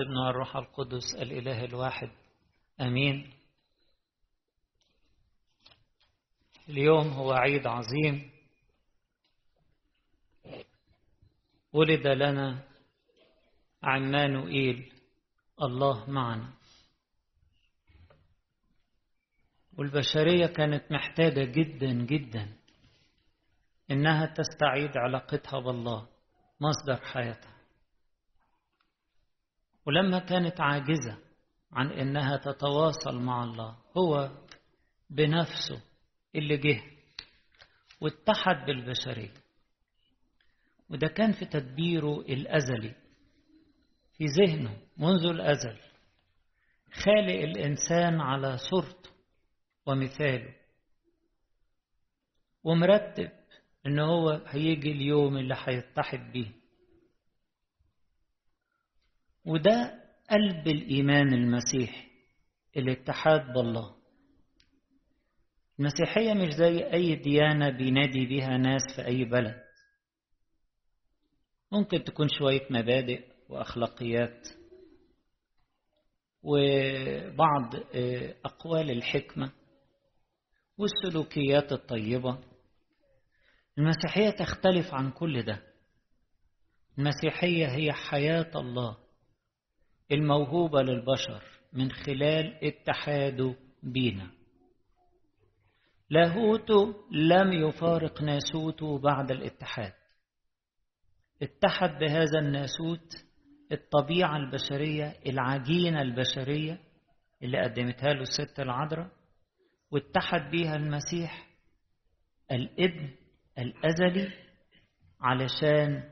والابن والروح القدس الإله الواحد. أمين. اليوم هو عيد عظيم. ولد لنا عمانوئيل الله معنا. والبشرية كانت محتاجة جدا جدا إنها تستعيد علاقتها بالله مصدر حياتها. ولما كانت عاجزة عن إنها تتواصل مع الله هو بنفسه اللي جه واتحد بالبشرية. وده كان في تدبيره الأزلي في ذهنه منذ الأزل. خالق الإنسان على صورته ومثاله. ومرتب إن هو هيجي اليوم اللي هيتحد بيه. وده قلب الإيمان المسيحي الاتحاد بالله. المسيحية مش زي أي ديانة بينادي بها ناس في أي بلد. ممكن تكون شوية مبادئ وأخلاقيات وبعض أقوال الحكمة والسلوكيات الطيبة. المسيحية تختلف عن كل ده. المسيحية هي حياة الله. الموهوبة للبشر من خلال اتحاده بينا. لاهوته لم يفارق ناسوته بعد الاتحاد. اتحد بهذا الناسوت الطبيعة البشرية العجينة البشرية اللي قدمتها له الست العذراء واتحد بيها المسيح الابن الأزلي علشان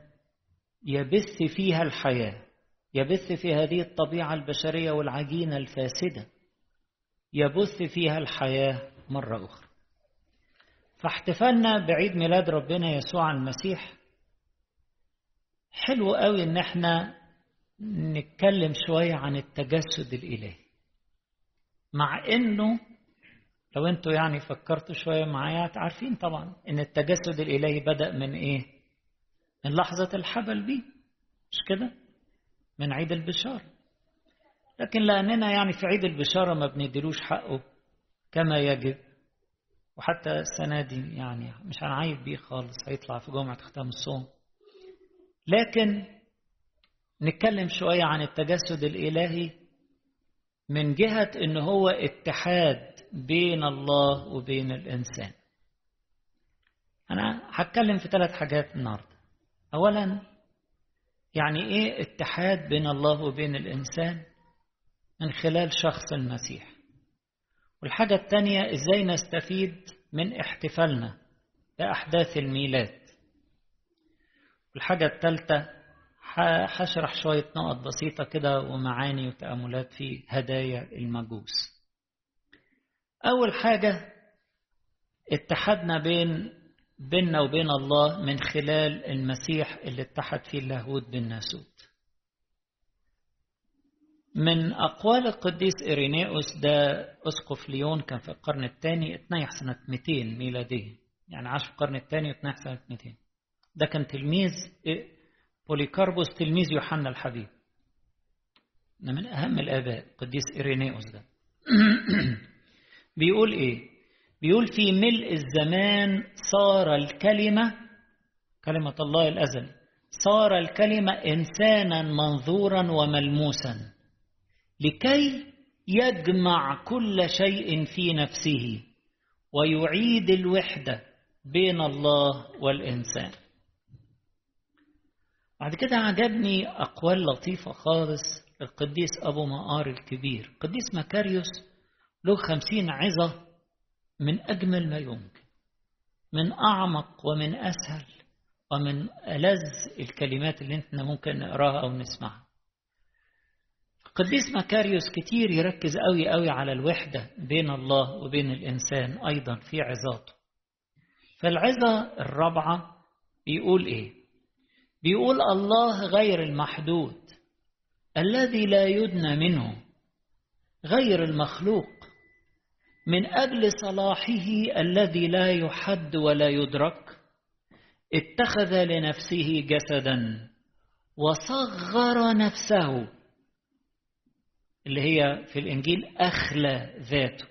يبث فيها الحياة. يبث في هذه الطبيعة البشرية والعجينة الفاسدة يبث فيها الحياة مرة أخرى. فاحتفالنا بعيد ميلاد ربنا يسوع المسيح حلو قوي إن إحنا نتكلم شوية عن التجسد الإلهي. مع إنه لو إنتوا يعني فكرتوا شوية معايا عارفين طبعا إن التجسد الإلهي بدأ من إيه؟ من لحظة الحبل بيه. مش كده؟ من عيد البشارة. لكن لأننا يعني في عيد البشارة ما بنديلوش حقه كما يجب وحتى السنة دي يعني مش هنعيب بيه خالص هيطلع في جمعة ختام الصوم. لكن نتكلم شوية عن التجسد الإلهي من جهة إن هو اتحاد بين الله وبين الإنسان. أنا هتكلم في ثلاث حاجات النهاردة. أولا يعني إيه اتحاد بين الله وبين الإنسان من خلال شخص المسيح؟ والحاجة الثانية إزاي نستفيد من احتفالنا بأحداث الميلاد؟ والحاجة الثالثة هشرح شوية نقط بسيطة كده ومعاني وتأملات في هدايا المجوس. أول حاجة اتحدنا بين بيننا وبين الله من خلال المسيح اللي اتحد فيه اللاهوت بالناسوت من أقوال القديس إيرينيوس ده أسقف ليون كان في القرن الثاني اتنيح سنة 200 ميلادية. يعني عاش في القرن الثاني واتنيح سنة 200 ده كان تلميذ بوليكاربوس تلميذ يوحنا الحبيب. ده من أهم الآباء قديس إيرينيوس ده. بيقول إيه؟ بيقول في ملء الزمان صار الكلمة كلمة الله الأزل صار الكلمة إنسانا منظورا وملموسا لكي يجمع كل شيء في نفسه ويعيد الوحدة بين الله والإنسان. بعد كده عجبني أقوال لطيفة خالص القديس أبو مقار الكبير القديس مكاريوس له خمسين عظة من أجمل ما يمكن من أعمق ومن أسهل ومن ألذ الكلمات اللي إحنا ممكن نقراها أو نسمعها. القديس مكاريوس كتير يركز قوي قوي على الوحدة بين الله وبين الإنسان أيضا في عظاته. فالعظة الرابعة بيقول إيه؟ بيقول الله غير المحدود الذي لا يدنى منه غير المخلوق. من أجل صلاحه الذي لا يحد ولا يدرك اتخذ لنفسه جسدا وصغر نفسه اللي هي في الإنجيل أخلى ذاته.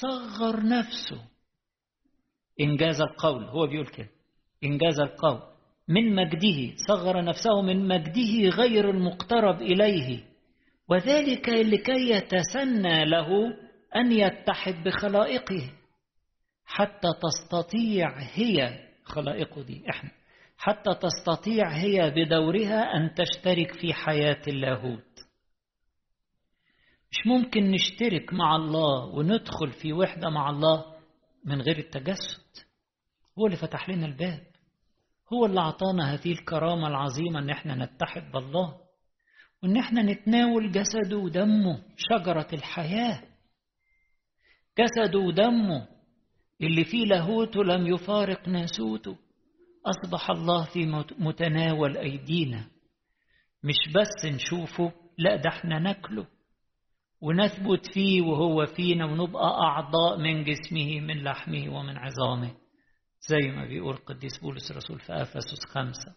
صغر نفسه. إنجاز القول هو بيقول كده. إنجاز القول. من مجده صغر نفسه من مجده غير المقترب إليه. وذلك لكي يتسنى له أن يتحد بخلائقه حتى تستطيع هي خلائقه دي إحنا حتى تستطيع هي بدورها أن تشترك في حياة اللاهوت. مش ممكن نشترك مع الله وندخل في وحدة مع الله من غير التجسد. هو اللي فتح لنا الباب. هو اللي أعطانا هذه الكرامة العظيمة أن إحنا نتحد بالله. وأن إحنا نتناول جسده ودمه شجرة الحياة. جسده ودمه اللي فيه لاهوته لم يفارق ناسوته. أصبح الله في متناول أيدينا. مش بس نشوفه لا ده إحنا ناكله. ونثبت فيه وهو فينا ونبقى أعضاء من جسمه من لحمه ومن عظامه. زي ما بيقول قديس بولس الرسول في أفسس خمسة.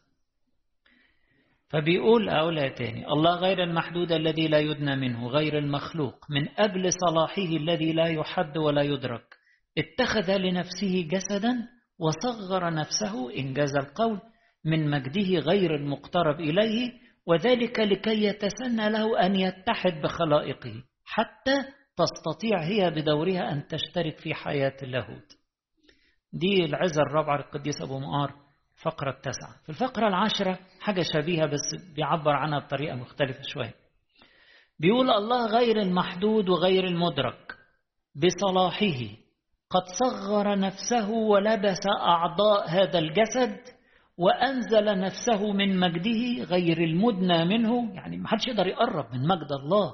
فبيقول أولى تاني الله غير المحدود الذي لا يدنى منه غير المخلوق من أجل صلاحه الذي لا يحد ولا يدرك اتخذ لنفسه جسدا وصغر نفسه إنجاز القول من مجده غير المقترب إليه وذلك لكي يتسنى له أن يتحد بخلائقه حتى تستطيع هي بدورها أن تشترك في حياة اللاهوت دي العزة الرابعة للقديس أبو مؤار الفقرة التاسعة. في الفقرة العاشرة حاجة شبيهة بس بيعبر عنها بطريقة مختلفة شوية. بيقول الله غير المحدود وغير المدرك بصلاحه. قد صغر نفسه ولبس أعضاء هذا الجسد وأنزل نفسه من مجده غير المدنى منه. يعني ما حدش يقدر يقرب من مجد الله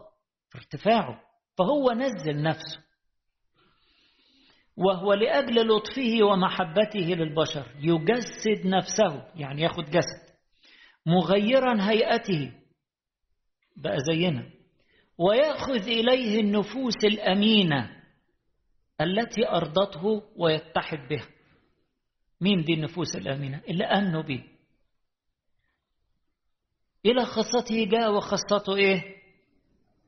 في ارتفاعه. فهو نزل نفسه. وهو لأجل لطفه ومحبته للبشر. يجسد نفسه يعني ياخد جسد مغيرا هيئته. بقى زينا. ويأخذ إليه النفوس الأمينة التي أرضته ويتحد بها. مين دي النفوس الأمينة؟ اللي أمنوا به إلى خاصته جاء وخاصته إيه؟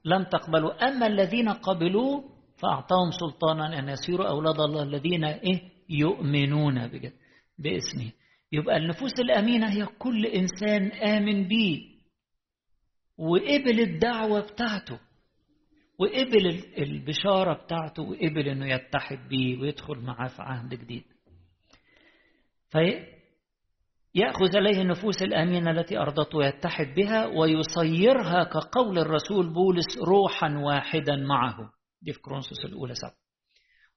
لم تقبلوا. أما الذين قبلوه فأعطاهم سلطانا أن يصيروا أولاد الله الذين إيه؟ يؤمنون بجد باسمه. يبقى النفوس الأمينة هي كل إنسان آمن به وقبل الدعوة بتاعته وقبل البشارة بتاعته وقبل أنه يتحد بيه ويدخل معاه في عهد جديد. فيأخذ عليه النفوس الأمينة التي أرضته ويتحد بها ويصيرها كقول الرسول بولس روحا واحدا معه. دي في كرونسوس الأولى سبعة.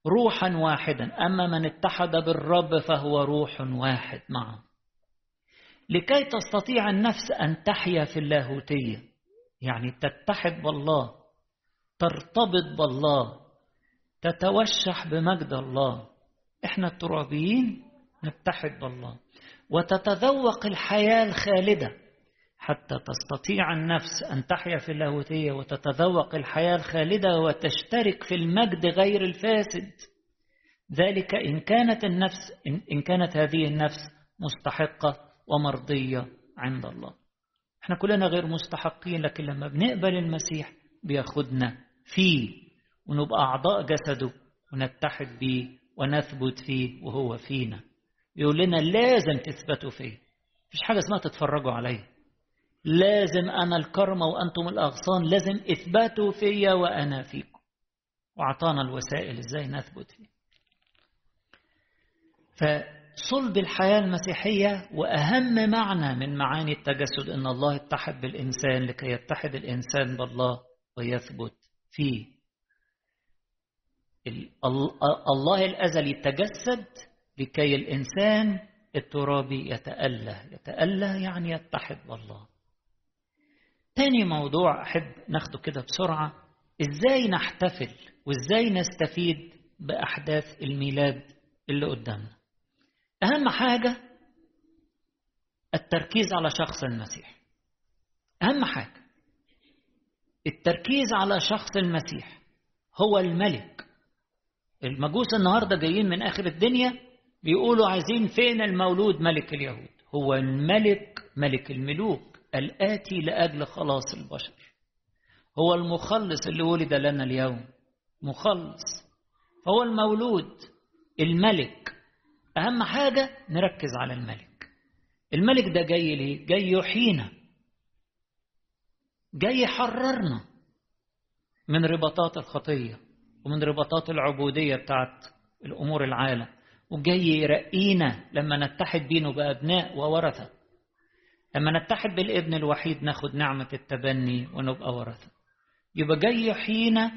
روحا واحدا. أما من اتحد بالرب فهو روح واحد معه. لكي تستطيع النفس أن تحيا في اللاهوتية يعني تتحد بالله ترتبط بالله تتوشح بمجد الله. إحنا الترابيين نتحد بالله. وتتذوق الحياة الخالدة. حتى تستطيع النفس أن تحيا في اللاهوتية وتتذوق الحياة الخالدة وتشترك في المجد غير الفاسد. ذلك إن كانت النفس إن كانت هذه النفس مستحقة ومرضية عند الله. إحنا كلنا غير مستحقين لكن لما بنقبل المسيح بياخدنا فيه ونبقى أعضاء جسده ونتحد بيه ونثبت فيه وهو فينا. يقول لنا لازم تثبتوا فيه. مفيش حاجة اسمها تتفرجوا عليه لازم أنا الكرمة وأنتم الأغصان لازم إثباتوا فيا وأنا فيكم. وأعطانا الوسائل إزاي نثبت فيه. فصلب الحياة المسيحية وأهم معنى من معاني التجسد أن الله اتحد بالإنسان لكي يتحد الإنسان بالله ويثبت فيه. الله الأزلي تجسد لكي الإنسان الترابي يتأله. يتأله يعني يتحد بالله. تاني موضوع أحب ناخده كده بسرعة إزاي نحتفل وإزاي نستفيد بأحداث الميلاد اللي قدامنا. أهم حاجة التركيز على شخص المسيح. أهم حاجة التركيز على شخص المسيح هو الملك. المجوس النهاردة جايين من آخر الدنيا بيقولوا عايزين فين المولود ملك اليهود؟ هو الملك ملك الملوك. الآتي لأجل خلاص البشر. هو المخلص اللي ولد لنا اليوم. مخلص. فهو المولود الملك. أهم حاجة نركز على الملك. الملك ده جاي ليه؟ جاي يحيينا. جاي يحررنا من رباطات الخطية ومن رباطات العبودية بتاعت الأمور العالم. وجاي يرقينا لما نتحد بينه بأبناء وورثة. لما نتحد بالابن الوحيد ناخد نعمة التبني ونبقى ورثة. يبقى جاي يحيينا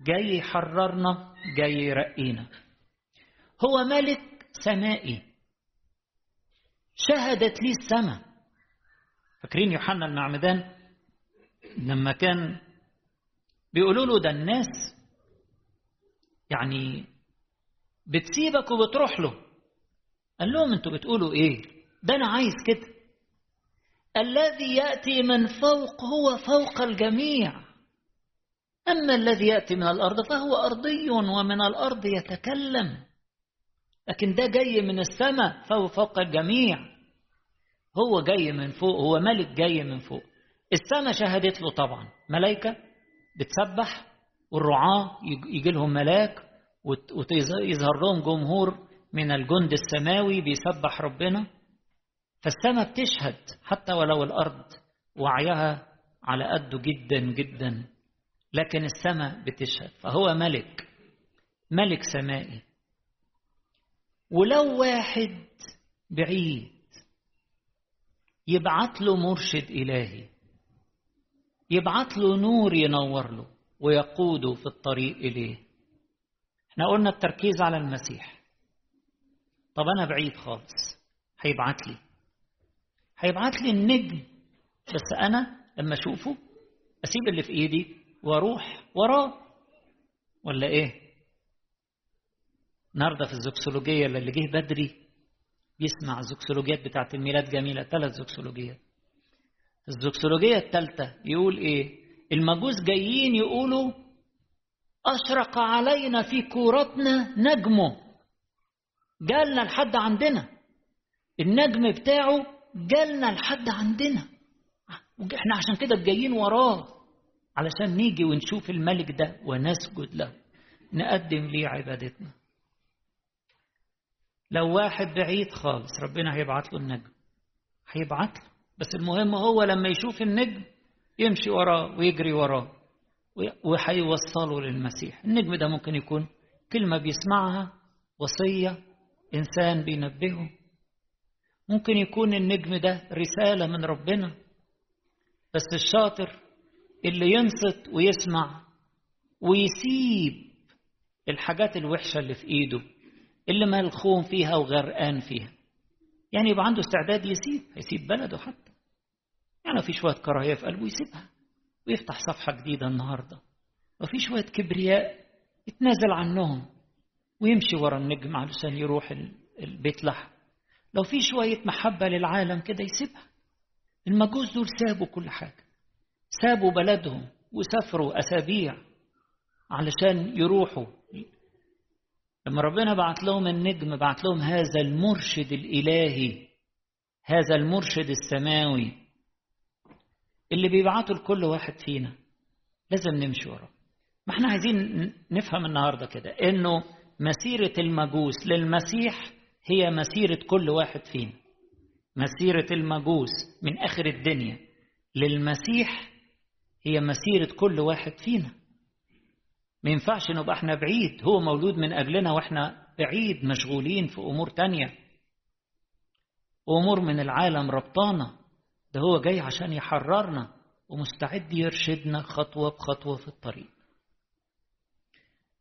جاي يحررنا جاي يرقينا. هو ملك سمائي. شهدت لي السماء. فاكرين يوحنا المعمدان؟ لما كان بيقولوا له ده الناس يعني بتسيبك وبتروح له. قال لهم أنتوا بتقولوا إيه؟ ده أنا عايز كده. الذي يأتي من فوق هو فوق الجميع. أما الذي يأتي من الأرض فهو أرضي ومن الأرض يتكلم. لكن ده جاي من السماء فهو فوق الجميع. هو جاي من فوق هو ملك جاي من فوق. السماء شهدت له طبعا. ملائكة بتسبح والرعاة يجي لهم ملاك ويظهر لهم جمهور من الجند السماوي بيسبح ربنا. فالسماء بتشهد حتى ولو الأرض وعيها على قده جدا جدا لكن السماء بتشهد. فهو ملك ملك سمائي. ولو واحد بعيد يبعت له مرشد إلهي يبعت له نور ينور له ويقوده في الطريق إليه. إحنا قلنا التركيز على المسيح. طب أنا بعيد خالص هيبعت لي. هيبعت لي النجم. بس أنا لما أشوفه أسيب اللي في إيدي وأروح وراه. ولا إيه؟ النهارده في الزوكسولوجية اللي جه بدري يسمع الزوكسولوجيات بتاعت الميلاد جميلة ثلاث زوكسولوجيات الزوكسولوجية الثالثة يقول إيه؟ المجوس جايين يقولوا أشرق علينا في كورتنا نجمه. جالنا لحد عندنا. النجم بتاعه جالنا لحد عندنا. إحنا عشان كده جايين وراه. علشان نيجي ونشوف الملك ده ونسجد له. نقدم ليه عبادتنا. لو واحد بعيد خالص ربنا هيبعت له النجم. هيبعت له. بس المهم هو لما يشوف النجم يمشي وراه ويجري وراه وهيوصله للمسيح. النجم ده ممكن يكون كلمة بيسمعها وصية إنسان بينبهه. ممكن يكون النجم ده رسالة من ربنا بس الشاطر اللي ينصت ويسمع ويسيب الحاجات الوحشة اللي في إيده اللي ملخوم فيها وغرقان فيها. يعني يبقى عنده استعداد يسيب هيسيب بلده حتى. يعني في شوية كراهية في قلبه يسيبها ويفتح صفحة جديدة النهاردة. وفي شوية كبرياء يتنازل عنهم ويمشي ورا النجم علشان يروح البيت لحم. لو في شوية محبة للعالم كده يسيبها. المجوس دول سابوا كل حاجة. سابوا بلدهم وسافروا أسابيع علشان يروحوا. لما ربنا بعت لهم النجم بعت لهم هذا المرشد الإلهي هذا المرشد السماوي اللي بيبعته لكل واحد فينا. لازم نمشي وراه. ما إحنا عايزين نفهم النهارده كده إنه مسيرة المجوس للمسيح هي مسيرة كل واحد فينا. مسيرة المجوس من آخر الدنيا للمسيح هي مسيرة كل واحد فينا. ما ينفعش نبقى إحنا بعيد. هو مولود من أجلنا وإحنا بعيد مشغولين في أمور تانية. أمور من العالم ربطانا. ده هو جاي عشان يحررنا ومستعد يرشدنا خطوة بخطوة في الطريق.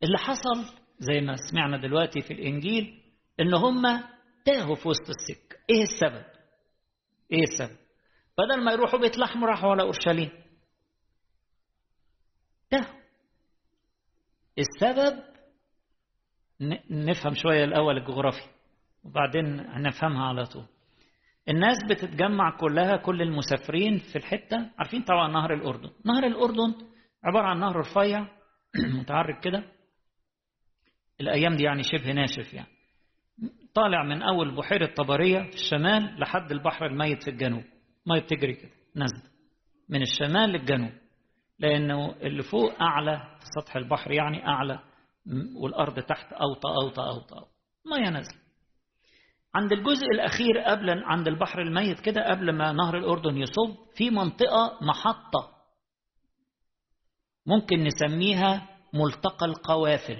اللي حصل زي ما سمعنا دلوقتي في الإنجيل إن هم تاهوا في وسط السكة. إيه السبب؟ إيه السبب؟ بدل ما يروحوا بيت لحم راحوا على أورشليم. تاهوا. السبب نفهم شوية الأول الجغرافي وبعدين هنفهمها على طول. الناس بتتجمع كلها كل المسافرين في الحتة عارفين طبعا نهر الأردن. نهر الأردن عبارة عن نهر رفيع متعرج كده. الأيام دي يعني شبه ناشف يعني. طالع من أول بحيرة طبرية في الشمال لحد البحر الميت في الجنوب. مية بتجري كده نازلة من الشمال للجنوب. لأنه اللي فوق أعلى في سطح البحر يعني أعلى والأرض تحت أوطى أوطى أوطى مية نازلة عند الجزء الأخير قبل عند البحر الميت كده قبل ما نهر الأردن يصب في منطقة محطة. ممكن نسميها ملتقى القوافل.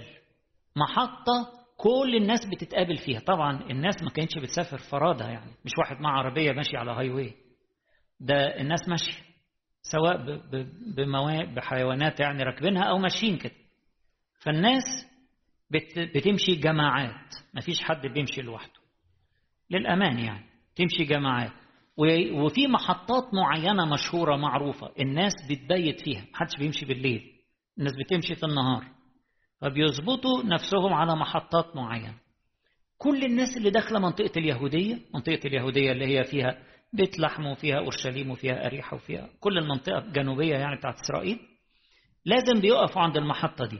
محطة كل الناس بتتقابل فيها. طبعا الناس ما كانتش بتسافر فرادة يعني. مش واحد مع عربية ماشي على هاي واي ده الناس ماشية. سواء بحيوانات يعني راكبينها أو ماشيين كده. فالناس بتمشي جماعات. ما فيش حد بيمشي لوحده. للأمان يعني. تمشي جماعات. وفي محطات معينة مشهورة معروفة. الناس بتبيت فيها. محدش بيمشي بالليل. الناس بتمشي في النهار. فبيظبطوا نفسهم على محطات معينة. كل الناس اللي داخلة منطقة اليهودية منطقة اليهودية اللي هي فيها بيت لحم وفيها أورشليم وفيها أريحة وفيها كل المنطقة الجنوبية يعني بتاعت إسرائيل لازم بيقفوا عند المحطة دي.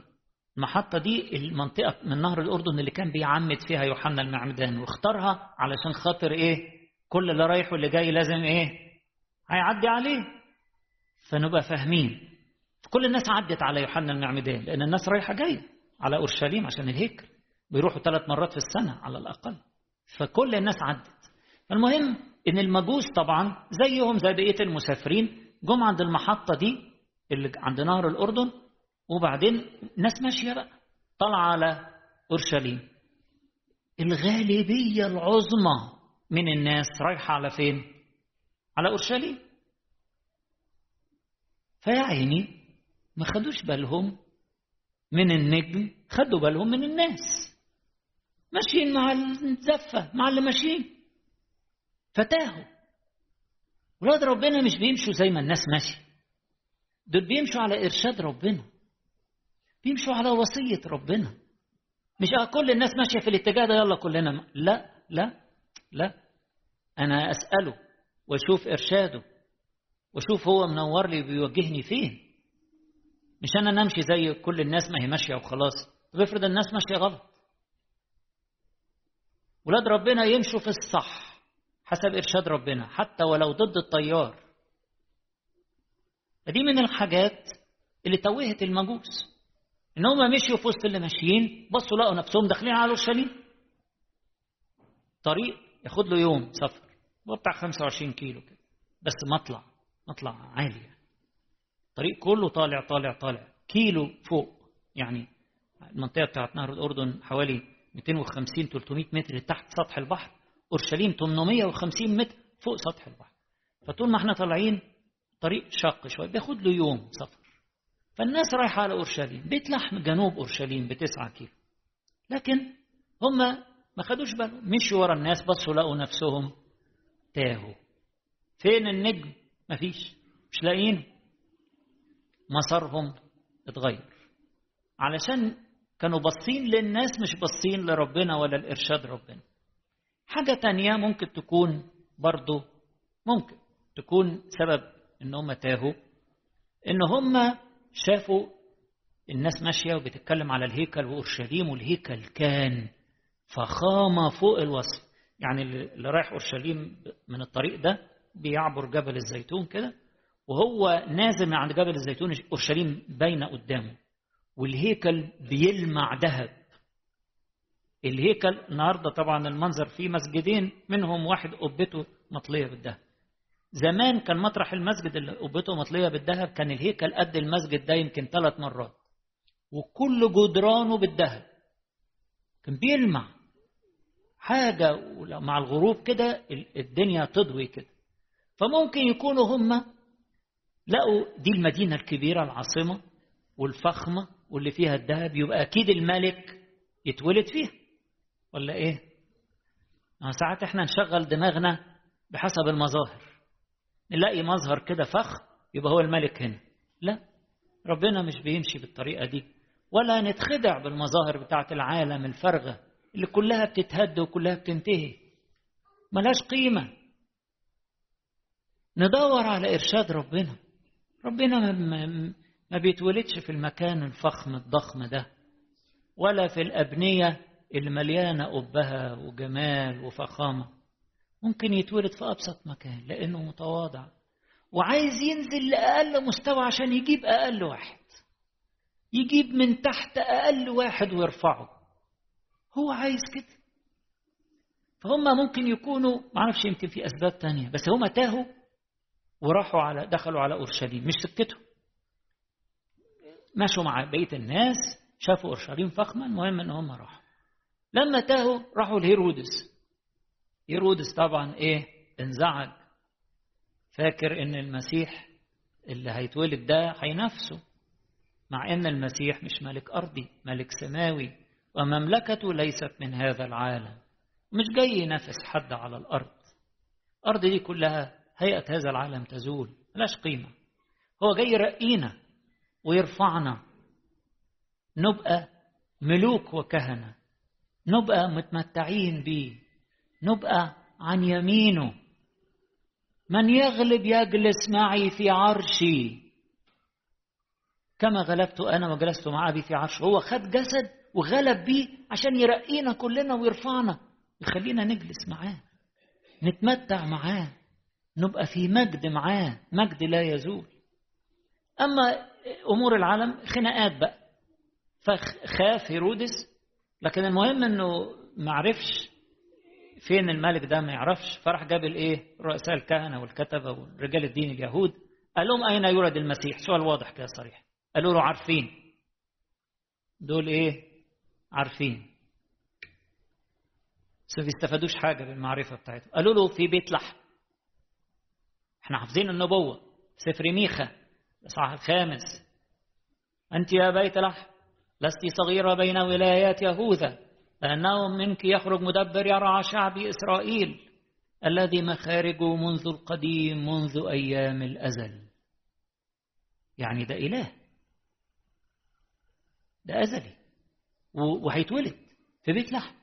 المحطة دي المنطقة من نهر الأردن اللي كان بيعمد فيها يوحنا المعمدان واختارها علشان خاطر إيه؟ كل اللي رايح واللي جاي لازم إيه؟ هيعدي عليه. فنبقى فاهمين كل الناس عدت على يوحنا المعمدان لأن الناس رايحة جاية على أورشليم عشان الهيكل بيروحوا ثلاث مرات في السنة على الأقل. فكل الناس عدت. المهم إن المجوس طبعا زيهم زي بقية المسافرين جم عند المحطة دي اللي عند نهر الأردن وبعدين ناس ماشية بقى طالعة على أورشليم. الغالبية العظمى من الناس رايحة على فين؟ على أورشليم. فيا عيني ما خدوش بالهم من النجم خدوا بالهم من الناس. ماشيين مع الزفة مع اللي ماشيين. فتاهوا. ولاد ربنا مش بيمشوا زي ما الناس ماشية. دول بيمشوا على إرشاد ربنا. بيمشوا على وصية ربنا. مش كل الناس ماشية في الاتجاه ده يلا كلنا لا لا لا. أنا أسأله وأشوف إرشاده وأشوف هو منور لي بيوجهني فين. مش أنا نمشي زي كل الناس ما هي ماشية وخلاص. طب افرض الناس ماشية غلط. ولاد ربنا يمشوا في الصح حسب إرشاد ربنا حتى ولو ضد التيار فدي من الحاجات اللي توهت المجوس. إن هم مشيوا في وسط اللي ماشيين بصوا لقوا نفسهم داخلين على اورشليم طريق ياخد له يوم سفر هو بتاع 25 كيلو كده. بس مطلع مطلع عالي يعني. الطريق كله طالع طالع طالع. كيلو فوق. يعني المنطقة بتاعت نهر الأردن حوالي 250 300 متر تحت سطح البحر. أورشليم 850 متر فوق سطح البحر. فطول ما إحنا طالعين طريق شاق شوية بياخد له يوم سفر. فالناس رايحة على أورشليم. بيت لحم جنوب أورشليم بتسعة كيلو. لكن هم ما خدوش بالهم. مشوا ورا الناس بصوا لقوا نفسهم تاهوا. فين النجم؟ مفيش مش لاقيين. مسارهم اتغير. علشان كانوا باصين للناس مش باصين لربنا ولا لإرشاد ربنا. حاجة تانية ممكن تكون برضو ممكن تكون سبب إن هم تاهوا إن هم شافوا الناس ماشية وبتتكلم على الهيكل وأورشليم والهيكل كان فخامة فوق الوصف. يعني اللي رايح أورشليم من الطريق ده بيعبر جبل الزيتون كده وهو نازل من عند جبل الزيتون أورشليم باينة قدامه والهيكل بيلمع ذهب. الهيكل النهاردة طبعا المنظر فيه مسجدين منهم واحد قبته مطلية بالذهب. زمان كان مطرح المسجد اللي قبته مطلية بالذهب كان الهيكل قد المسجد ده يمكن ثلاث مرات. وكل جدرانه بالذهب. كان بيلمع. حاجة مع الغروب كده الدنيا تضوي كده. فممكن يكونوا هم لقوا دي المدينة الكبيرة العاصمة والفخمة واللي فيها الذهب يبقى أكيد الملك يتولد فيها. ولا إيه؟ ساعات إحنا نشغل دماغنا بحسب المظاهر. نلاقي مظهر كده فخ يبقى هو الملك هنا. لا ربنا مش بيمشي بالطريقة دي ولا نتخدع بالمظاهر بتاعة العالم الفارغة اللي كلها بتتهد وكلها بتنتهي. ملهاش قيمة. ندور على إرشاد ربنا. ربنا ما, بيتولدش في المكان الفخم الضخم ده ولا في الأبنية اللي مليانة أبها وجمال وفخامة. ممكن يتولد في أبسط مكان لأنه متواضع وعايز ينزل لأقل مستوى عشان يجيب أقل واحد. يجيب من تحت أقل واحد ويرفعه. هو عايز كده. فهم ممكن يكونوا معرفش يمكن في أسباب تانية بس هم تاهوا وراحوا على دخلوا على أورشليم مش سكتهم. مشوا مع بقية الناس شافوا أورشليم فخمة المهم إن هم راحوا. لما تاهوا راحوا لهيرودس. هيرودس طبعا إيه؟ انزعج. فاكر إن المسيح اللي هيتولد ده هينافسه مع إن المسيح مش ملك أرضي ملك سماوي ومملكته ليست من هذا العالم. مش جاي ينافس حد على الأرض. الأرض دي كلها هيئة هذا العالم تزول. ملاش قيمة. هو جاي يرقينا ويرفعنا. نبقى ملوك وكهنة. نبقى متمتعين بيه. نبقى عن يمينه. من يغلب يجلس معي في عرشي. كما غلبت أنا وجلست مع أبي في عرشه. هو خد جسد وغلب بيه عشان يرقينا كلنا ويرفعنا. يخلينا نجلس معاه. نتمتع معاه. نبقى في مجد معاه مجد لا يزول. أما أمور العالم خناقات بقى. فخاف هيرودس لكن المهم أنه ما عرفش فين الملك ده ما يعرفش فراح جاب الإيه؟ رؤساء الكهنة والكتبة ورجال الدين اليهود. قال لهم أين يولد المسيح؟ سؤال واضح كده صريح. قالوا له عارفين. دول إيه؟ عارفين. بس ما بيستفادوش حاجة بالمعرفة بتاعتهم. قالوا له في بيت لحم. إحنا حافظين النبوة. سفر ميخا الإصحاح الخامس. أنت يا بيت لحم لست صغيرة بين ولايات يهوذا لأنه منك يخرج مدبر يرعى شعب إسرائيل الذي مخارجه منذ القديم منذ أيام الأزل. يعني ده إله. ده أزلي. وهيتولد في بيت لحم.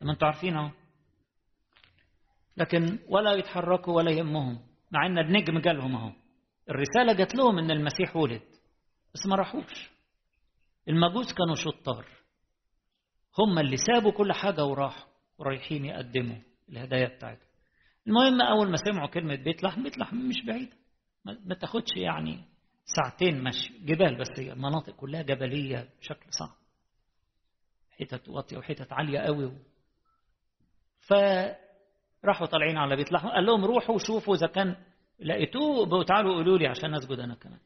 ما أنتوا عارفين اهو لكن ولا يتحركوا ولا يهمهم. مع إن النجم جالهم أهو. الرسالة جات لهم إن المسيح ولد. بس ما راحوش. المجوس كانوا شطار. هم اللي سابوا كل حاجة وراحوا ورايحين يقدموا الهدايا بتاعتهم. المهم أول ما سمعوا كلمة بيت لحم بيت لحم مش بعيدة ما تاخدش يعني ساعتين مشي. جبال بس هي المناطق كلها جبلية بشكل صعب. حتت واطية وحتت عالية قوي فراحوا طالعين على بيت لحم قال لهم روحوا شوفوا إذا كان لقيتوه تعالوا قولوا لي عشان أسجد أنا كمان.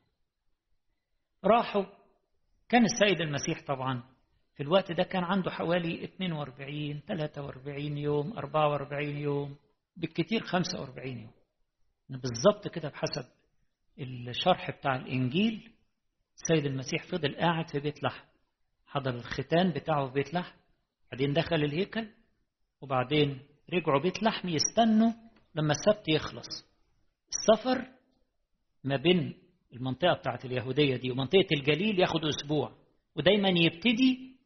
راحوا. كان السيد المسيح طبعا في الوقت ده كان عنده حوالي 42 43 يوم 44 يوم بالكثير 45 يوم. بالظبط كده بحسب الشرح بتاع الإنجيل السيد المسيح فضل قاعد في بيت لحم. حضر الختان بتاعه في بيت لحم بعدين دخل الهيكل وبعدين رجعوا بيت لحم يستنوا لما السبت يخلص. السفر ما بين المنطقة بتاعت اليهودية دي ومنطقة الجليل ياخد أسبوع ودايما يبتدي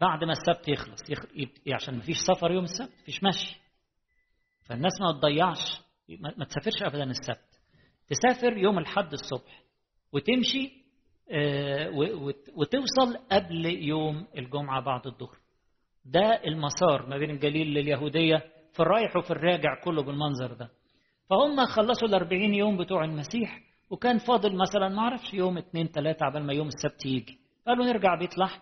بعد ما السبت يخلص يخ... يبتدي عشان ما فيش سفر يوم السبت فيش مشي. فالناس ما تضيعش ما تسافرش أبدا السبت. تسافر يوم الحد الصبح وتمشي وتوصل قبل يوم الجمعة بعد الظهر. ده المسار ما بين الجليل لليهودية في الرايح وفي الراجع كله بالمنظر ده. فهم خلصوا الأربعين يوم بتوع المسيح وكان فاضل مثلا ما أعرفش يوم اتنين تلاتة عبال ما يوم السبت يجي. قالوا نرجع بيت لحم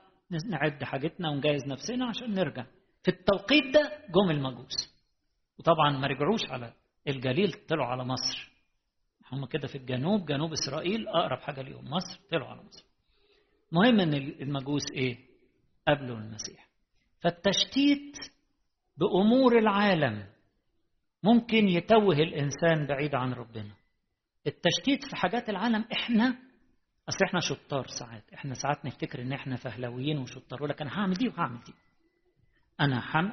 نعد حاجتنا ونجهز نفسنا عشان نرجع. في التوقيت ده جم المجوس. وطبعا ما رجعوش على الجليل طلعوا على مصر. هم كده في الجنوب جنوب إسرائيل أقرب حاجة ليهم مصر طلعوا على مصر. مهم إن المجوس إيه؟ قبلوا المسيح. فالتشتيت بأمور العالم ممكن يتوه الإنسان بعيد عن ربنا. التشتيت في حاجات العالم إحنا أصل إحنا شطار ساعات. إحنا ساعات نفتكر إن إحنا فهلويين وشطار ولكن هعمل دي وهعمل دي. أنا حم...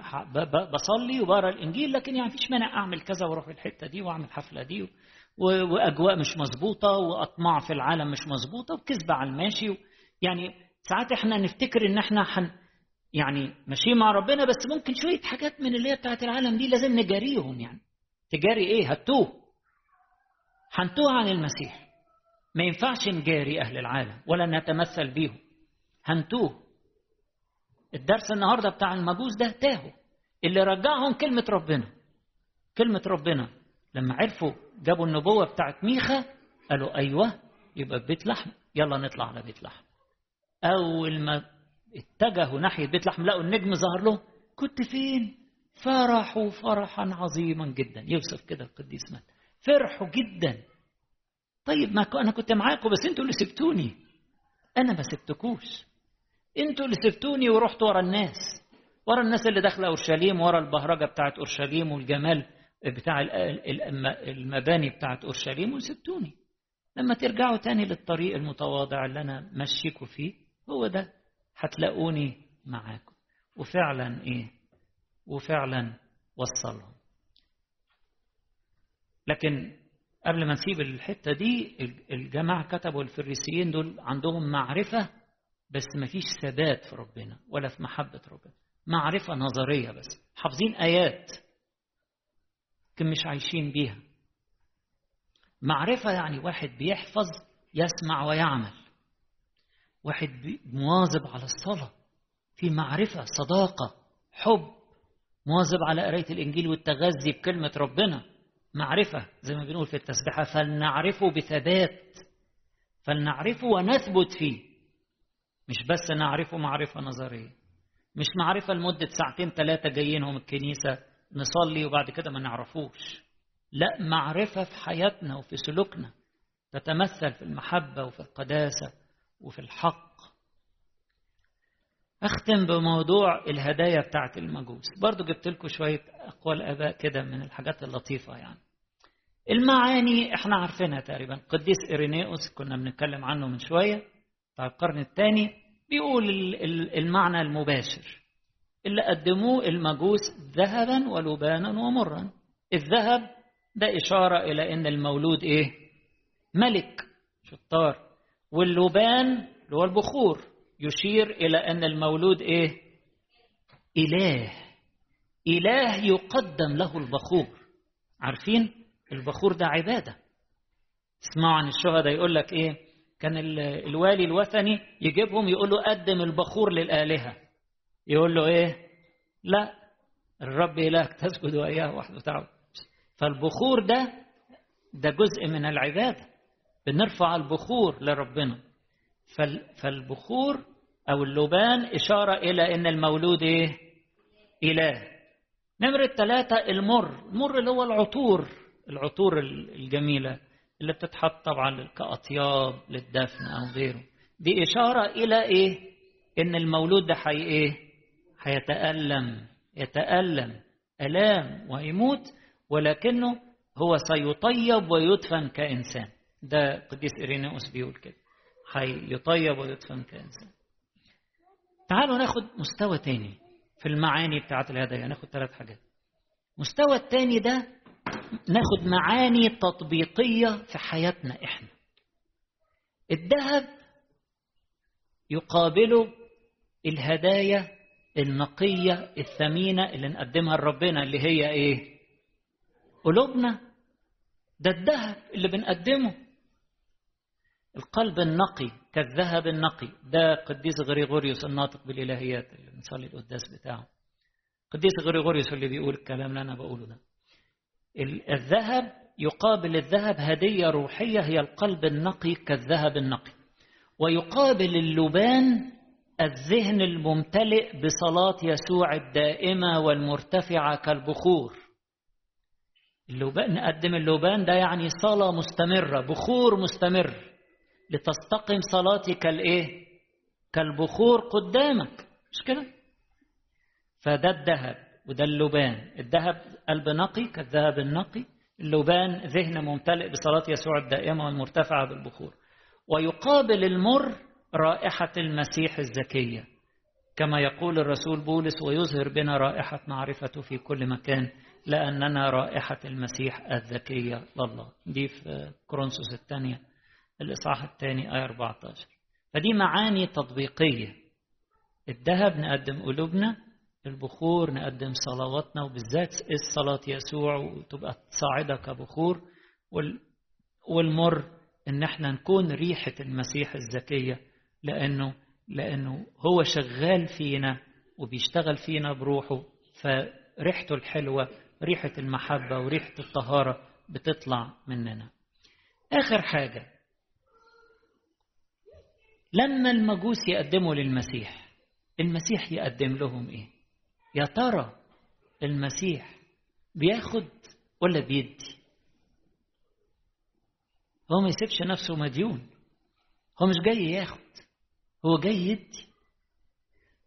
بصلي وبقرأ الإنجيل لكن يعني مفيش مانع أعمل كذا وأروح الحتة دي وأعمل حفلة دي و... وأجواء مش مظبوطة وأطماع في العالم مش مظبوطة وكذبة على الماشي و... يعني ساعات إحنا نفتكر إن إحنا حن... يعني ماشيين مع ربنا بس ممكن شوية حاجات من اللي هي بتاعت العالم دي لازم نجاريهم يعني. تجاري إيه؟ هتوه هنتوه عن المسيح. ما ينفعش نجاري أهل العالم ولا نتمثل بيهم. هنتوه. الدرس النهاردة بتاع المجوس ده تاهوا. اللي رجعهم كلمة ربنا. كلمة ربنا. لما عرفوا جابوا النبوة بتاعت ميخا قالوا أيوة يبقى بيت لحم. يلا نطلع على بيت لحم. أول ما اتجهوا ناحية بيت لحم لقوا النجم ظهر لهم. كنت فين؟ فرحوا فرحا عظيما جدا. يوسف كده القديس مات. فرحوا جدا. طيب ما أنا كنت معاكم بس أنتوا اللي سبتوني. أنا ما سبتكوش. أنتوا اللي سبتوني ورحتوا ورا الناس. ورا الناس اللي داخلة أورشليم ورا البهرجة بتاعت أورشليم والجمال بتاع المباني بتاعت أورشليم وسبتوني. لما ترجعوا تاني للطريق المتواضع اللي أنا مشيكوا فيه هو ده. هتلاقوني معاكم. وفعلا إيه؟ وفعلا وصلهم. لكن قبل ما نسيب الحتة دي الجماعة كتبوا الفريسيين دول عندهم معرفة بس ما فيش ثبات في ربنا ولا في محبة ربنا. معرفة نظرية بس. حافظين آيات لكن مش عايشين بيها. معرفة يعني واحد بيحفظ يسمع ويعمل. واحد مواظب على الصلاة في معرفة صداقة حب. مواظب على قراية الإنجيل والتغذي بكلمة ربنا. معرفة زي ما بنقول في التسبيحة فلنعرفه بثبات. فلنعرفه ونثبت فيه. مش بس نعرفه معرفة نظرية. مش معرفة لمدة ساعتين ثلاثة جايينهم الكنيسة نصلي وبعد كده ما نعرفوش. لا معرفة في حياتنا وفي سلوكنا تتمثل في المحبة وفي القداسة. وفي الحق. أختم بموضوع الهدايا بتاعت المجوس. برضو جبت لكم شوية أقوال أباء كده من الحاجات اللطيفة يعني. المعاني إحنا عارفينها تقريبا. قديس إيرينيوس كنا بنتكلم عنه من شوية. بتاع القرن الثاني بيقول المعنى المباشر. اللي قدموه المجوس ذهبا ولبانا ومرا. الذهب ده إشارة إلى أن المولود إيه؟ ملك شطار. واللبان اللي هو البخور يشير إلى أن المولود إيه؟ إله. إله يقدم له البخور. عارفين؟ البخور ده عبادة. اسمعوا عن الشهداء يقول لك إيه؟ كان الوالي الوثني يجيبهم يقول له قدم البخور للآلهة. يقول له إيه؟ لا الرب إلهك تسجد وإياه وحده تعبد. فالبخور ده ده جزء من العبادة. بنرفع البخور لربنا. فالبخور أو اللبان إشارة إلى أن المولود إيه؟ إله. نمرة ثلاثة المر. المر اللي هو العطور العطور الجميلة اللي بتتحط طبعا كأطياب للدفن أو غيره. دي إشارة إلى إيه؟ إن المولود ده حي إيه؟ هيتألم. يتألم. ألام. ويموت. ولكنه هو سيطيب ويدفن كإنسان. ده قديس إيرينيوس بيقول كده. هيطيب ويدفن كإنسان تعالوا ناخد مستوى تاني في المعاني بتاعت الهدايا. ناخد ثلاث حاجات. مستوى التاني ده ناخد معاني تطبيقية في حياتنا إحنا. الذهب يقابله الهدايا النقية الثمينة اللي نقدمها لربنا اللي هي إيه؟ قلوبنا. ده الذهب اللي بنقدمه القلب النقي كالذهب النقي. ده قديس غريغوريوس الناطق بالإلهيات اللي بنصلي القداس بتاعه. قديس غريغوريوس اللي بيقول الكلام اللي أنا بقوله ده. الذهب يقابل الذهب هدية روحية هي القلب النقي كالذهب النقي. ويقابل اللبان الذهن الممتلئ بصلاة يسوع الدائمة والمرتفعة كالبخور. اللبان نقدم اللبان ده يعني صلاة مستمرة بخور مستمر. لتستقم صلاتي كالايه كالبخور قدامك. مش كده؟ فده الذهب وده اللبان. الذهب قلب نقي كالذهب النقي. اللبان ذهن ممتلئ بصلاة يسوع الدائمة والمرتفعة بالبخور. ويقابل المر رائحة المسيح الزكية كما يقول الرسول بولس ويظهر بنا رائحة معرفته في كل مكان لأننا رائحة المسيح الذكية لله. دي في كورنثوس الثانية. الإصحاح الثاني آية 14 فدي معاني تطبيقية. الذهب نقدم قلوبنا البخور نقدم صلواتنا وبالذات الصلاة يسوع وتبقى صاعدة كبخور والمر إن إحنا نكون ريحة المسيح الزكية لأنه لأنه هو شغال فينا وبيشتغل فينا بروحه فريحته الحلوة ريحة المحبة وريحة الطهارة بتطلع مننا. آخر حاجة لما المجوس يقدموا للمسيح المسيح يقدم لهم إيه؟ يا ترى المسيح بياخد ولا بيدي؟ هو ما يسيبش نفسه مديون. هو مش جاي ياخد هو جاي يدي.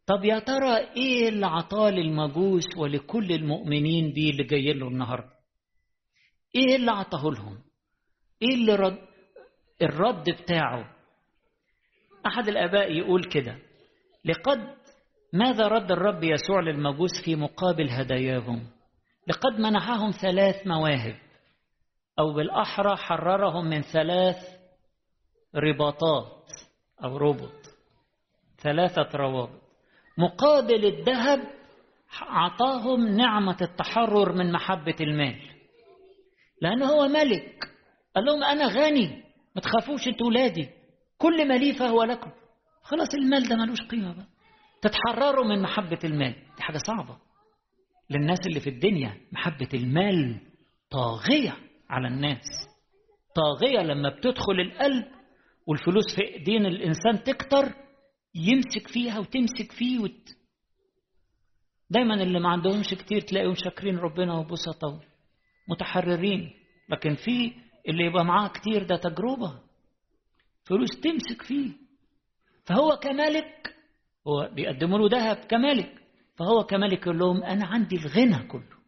طب يا ترى إيه اللي عطاه للمجوس ولكل المؤمنين بيه اللي جاي له النهارده؟ إيه اللي عطاه لهم؟ إيه اللي رد الرد بتاعه؟ أحد الآباء يقول كده لقد ماذا رد الرب يسوع للمجوس في مقابل هداياهم؟ لقد منحهم ثلاث مواهب أو بالأحرى حررهم من ثلاث رباطات أو ربط ثلاثة روابط. مقابل الذهب أعطاهم نعمة التحرر من محبة المال. لأنه هو ملك. قال لهم أنا غني ما تخافوش أنتوا ولادي. كل ما لي فهو لكم. خلاص المال ده ملوش قيمة بقى. تتحرروا من محبة المال. دي حاجة صعبة. للناس اللي في الدنيا محبة المال طاغية على الناس. طاغية لما بتدخل القلب والفلوس في ايدين الإنسان تكتر يمسك فيها وتمسك فيه وت... دايما اللي ما عندهمش كتير تلاقيهم شاكرين ربنا وبسطة متحررين. لكن في اللي يبقى معاه كتير ده تجربة. فلوس تمسك فيه. فهو كملك هو بيقدموا له ذهب كملك فهو كملك يقول لهم أنا عندي الغنى كله.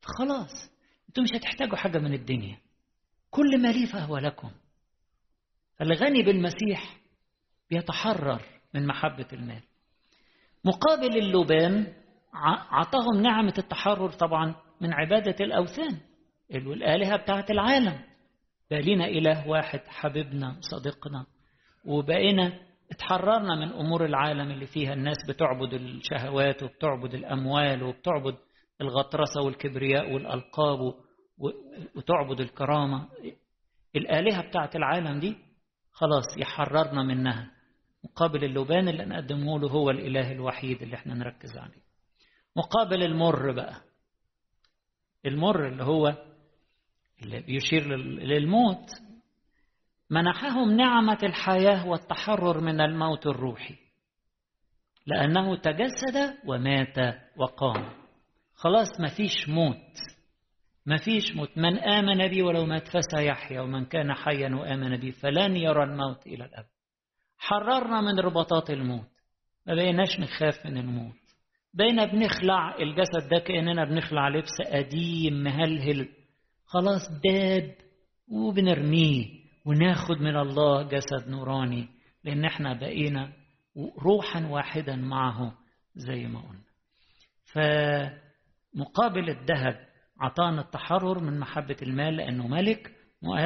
فخلاص أنتوا مش هتحتاجوا حاجة من الدنيا. كل ما لي فهو لكم. الغني بالمسيح بيتحرر من محبة المال. مقابل اللبان عطاهم نعمة التحرر طبعا من عبادة الأوثان الآلهة بتاعت العالم. بقى لنا إله واحد حبيبنا صديقنا. وبقينا اتحررنا من أمور العالم اللي فيها الناس بتعبد الشهوات وبتعبد الأموال وبتعبد الغطرسة والكبرياء والألقاب وتعبد الكرامة. الآلهة بتاعت العالم دي خلاص يحررنا منها مقابل اللبان اللي نقدمه له هو الإله الوحيد اللي إحنا نركز عليه. مقابل المر بقى المر اللي هو اللي بيشير للموت منحهم نعمة الحياة والتحرر من الموت الروحي لأنه تجسد ومات وقام. خلاص مفيش موت. مفيش موت. من آمن بي ولو مات فسيحيا ومن كان حيا وآمن بي فلن يرى الموت إلى الأبد. حررنا من رباطات الموت. ما بقيناش نخاف من الموت. بقينا بنخلع الجسد ده كأننا بنخلع لبس قديم مهلهل. خلاص داب وبنرميه وناخد من الله جسد نوراني لأن إحنا بقينا روحا واحدا معه زي ما قلنا. فمقابل الذهب عطانا التحرر من محبة المال لأنه ملك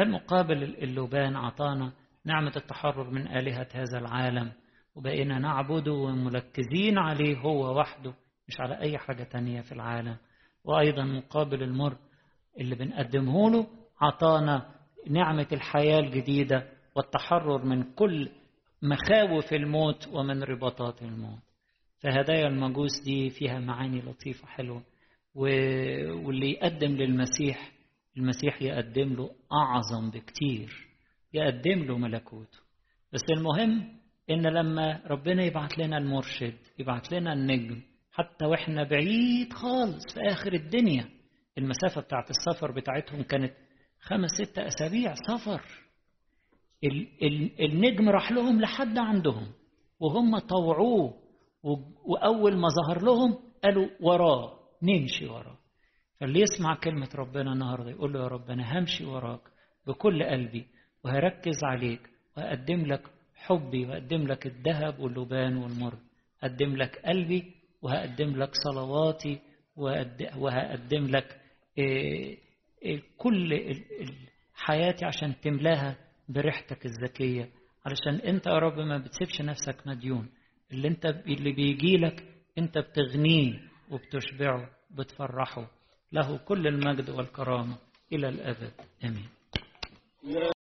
مقابل اللبان عطانا نعمة التحرر من آلهة هذا العالم. وبقينا نعبده ومركزين عليه هو وحده مش على أي حاجة تانية في العالم. وأيضا مقابل المر اللي بنقدمه له عطانا نعمة الحياة الجديدة والتحرر من كل مخاوف الموت ومن رباطات الموت. فهدايا المجوس دي فيها معاني لطيفة حلوة. واللي يقدم للمسيح المسيح يقدم له أعظم بكتير. يقدم له ملكوته. بس المهم إن لما ربنا يبعت لنا المرشد يبعت لنا النجم حتى وإحنا بعيد خالص في آخر الدنيا المسافة بتاعت السفر بتاعتهم كانت خمس ست أسابيع سفر. ال ال النجم راح لهم لحد عندهم وهم طوعوه وأول ما ظهر لهم قالوا وراه نمشي وراه. فاللي يسمع كلمة ربنا النهاردة يقول له يا رب أنا همشي وراك بكل قلبي وهركز عليك وأقدم لك حبي وأقدم لك الذهب واللبان والمر. أقدم لك قلبي وهقدم لك صلواتي وهقدم لك كل حياتي عشان تملاها بريحتك الذكية. علشان انت يا رب ما بتسيبش نفسك مديون. اللي انت اللي بيجي لك انت بتغنيه وبتشبعه بتفرحه. له كل المجد والكرامة إلى الأبد. آمين.